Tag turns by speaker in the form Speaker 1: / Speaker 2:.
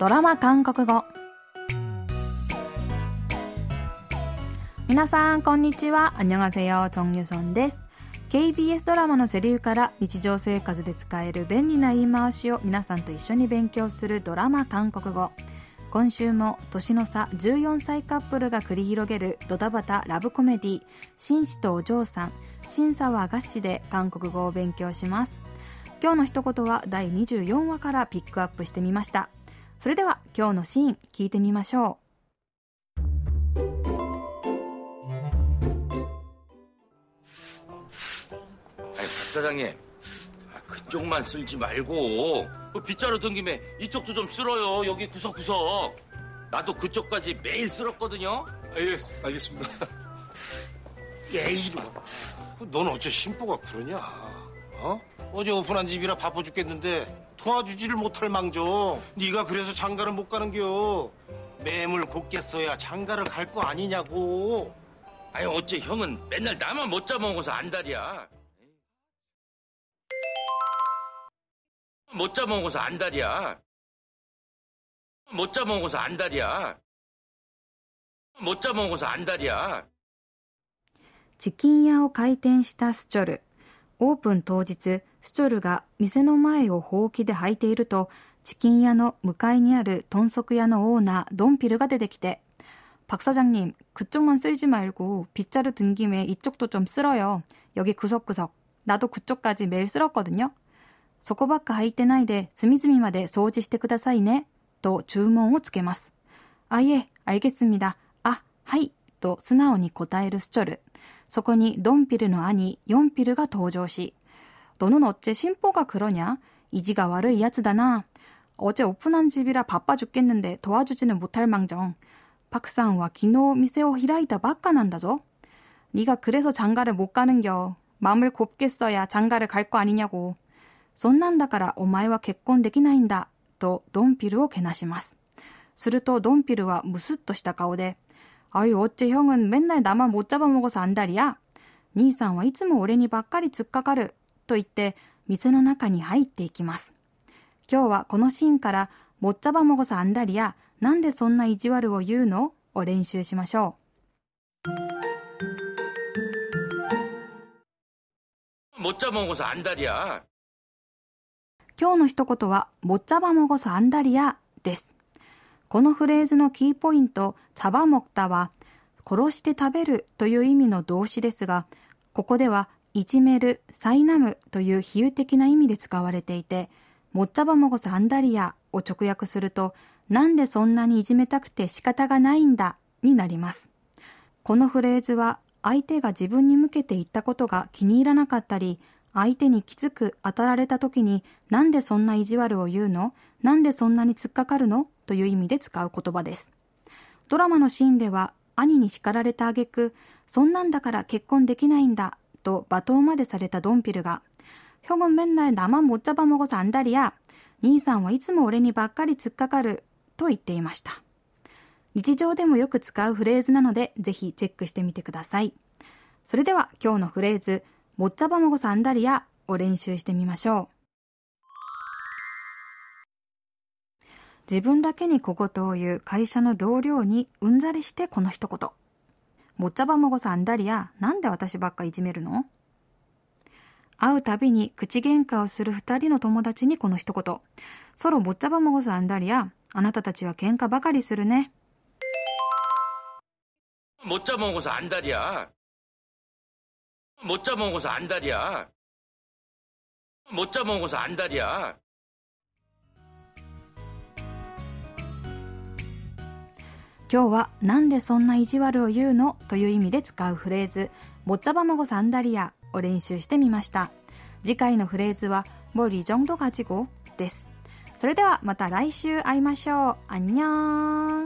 Speaker 1: ドラマ韓国語。皆さんこんにちは。アニョガセヨチョンユソンです。KBS ドラマのセリフから日常生活で使える便利な言い回しを皆さんと一緒に勉強するドラマ韓国語。今週も年の差14歳カップルが繰り広げるドタバタラブコメディ紳士とお嬢さん審査は合詞で韓国語を勉強します。今日の一言は第24話からピックアップしてみました。 それでは今日のシーン聞いてみましょう
Speaker 2: 아니, 박 사장님. 아, 그쪽만 쓸지 말고 그 빗자루 든 김에 이쪽도 좀 쓸어요. 여기 구석구석. 나도 그쪽까지 매일 쓸었거든요.
Speaker 3: 아, 예, 알겠습니다.
Speaker 4: 예, 이리 넌 어째 심보가 그러냐? 어? 어제 오픈한 집이라 바빠 죽겠는데 도와주지를 못할 망정. 네가 그래서 장가를 못 가는겨. 매물 곱게 써야 장가를 갈 거 아니냐고.
Speaker 2: 아니 어째 형은 맨날 나만 못 잡아먹어서 안달이야. 못 잡아먹어서 안달이야. 못 잡아먹어서 안달이야. 못 잡아먹어서 안달이야.
Speaker 1: チキン屋を開店したスチョル。オープン当日、 スチョルが店の前をほうきで履いていると、チキン屋の向かいにある豚足屋のオーナー、ドンピルが出てきて、박 사장님, 그쪽만 쓸지 말고 빗자루 든 김에 이쪽도 좀 쓸어요. 여기 구석구석. 나도 그쪽까지 매일 쓸었거든요. そこばっか履いてないで隅々まで掃除してくださいね。と注文をつけます。あ、いえ、알겠습니다。あ、はい。と素直に答えるスチョル。そこにドンピルの兄、ヨンピルが登場し、 너는어째심보가그러냐이지가悪いやつだな。어제오픈한집이라바빠죽겠는데도와주지는못할망정パクさんは昨日店を開いたばっかなんだぞ。네가그래서장가를못가는겨마음을곱게써야장가를갈 거 아니냐고 そんなんだからお前は結婚できないんだ、とドンピルをけなします。するとドンピルはムスッとした顔で、あい、おっち형은맨날나만못잡아먹어서안달이야兄さんはいつも俺にばっかり突っかかる、 と言って店の中に入っていきます。今日はこのシーンから、ぼっちゃばもごさあんだりや、なんでそんな意地悪を言うの？を練習しましょ
Speaker 2: う。ぼっちゃばもごさんだりや。
Speaker 1: 今日の一言は、ぼっちゃばもごさあんだりやです。このフレーズのキーポイント、サバモクタは、殺して食べるという意味の動詞ですが、ここではいじめる、苛むという比喩的な意味で使われていて、もっちゃばもごそあんだりやを直訳すると、なんでそんなにいじめたくて仕方がないんだになります。このフレーズは、相手が自分に向けて言ったことが気に入らなかったり、相手にきつく当たられた時になんでそんな意地悪を言うの？なんでそんなに突っかかるの？という意味で使う言葉です。ドラマのシーンでは兄に叱られた挙句、そんなんだから結婚できないんだと罵倒までされたドンピルが、형은맨날나만못잡아먹어서안달이야兄さんはいつも俺にばっかり突っかかると言っていました。日常でもよく使うフレーズなのでぜひチェックしてみてください。それでは今日のフレーズ、못 잡아 먹어서 안달이야を練習してみましょう。自分だけに小言を言う会社の同僚にうんざりしてこの一言。 もっちゃばもごさんだりや、なんで私ばっかいじめるの？会うたびに口喧嘩をする二人の友達にこの一言。ソロもっちゃばもごさんだりや、あなたたちは喧嘩ばかりするね。
Speaker 2: もっちゃもごさんだりや？もっちゃもごさんだりや？もっちゃもごさんだりや？
Speaker 1: 今日はなんでそんな意地悪を言うのという意味で使うフレーズ、もっちゃばまごサンダリアを練習してみました。次回のフレーズは、もリジョンドガチゴです。それではまた来週会いましょう。あんにゃーん。